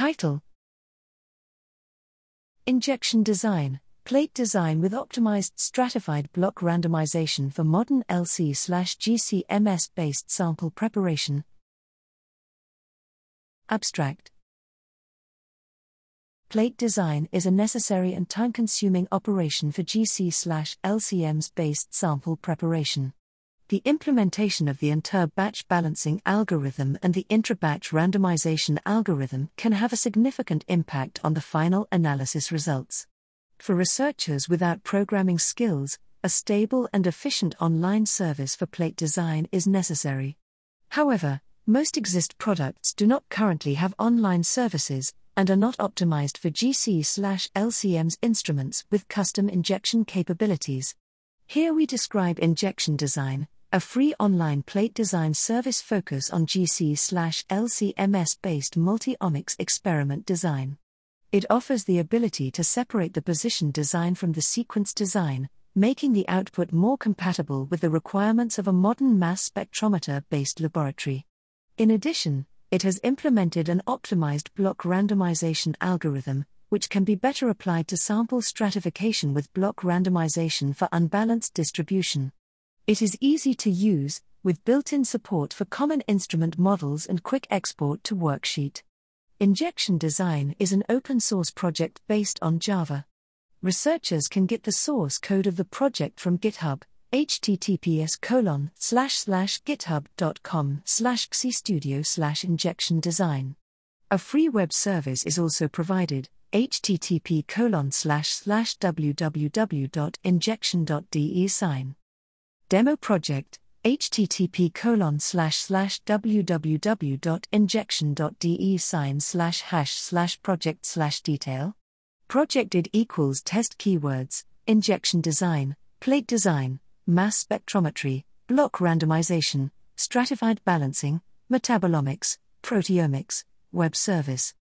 Title Injection Design Plate design with optimized stratified block randomization for modern LC GCMS based sample preparation. Abstract Plate design is a necessary and time consuming operation for GC LCMS based sample preparation. The implementation of the inter batch balancing algorithm and the intra batch randomization algorithm can have a significant impact on the final analysis results. For researchers without programming skills, a stable and efficient online service for plate design is necessary. However, most exist products do not currently have online services and are not optimized for GC/LCMS instruments with custom injection capabilities. Here we describe Injection Design, a free online plate design service focus on GC/LCMS based multi-omics experiment design. It offers the ability to separate the position design from the sequence design, making the output more compatible with the requirements of a modern mass spectrometer based laboratory. In addition, it has implemented an optimized block randomization algorithm, which can be better applied to sample stratification with block randomization for unbalanced distribution. It is easy to use, with built in support for common instrument models and quick export to worksheet. Injection Design is an open source project based on Java. Researchers can get the source code of the project from GitHub, https colon slash slash github.com slash xstudio slash injection design. A free web service is also provided, http colon slash slash www.injection.de sign. Demo project http colon slash slash www.injection.de sign slash hash slash project slash detail. Projected equals test keywords, injection design, plate design, mass spectrometry, block randomization, stratified balancing, metabolomics, proteomics, web service.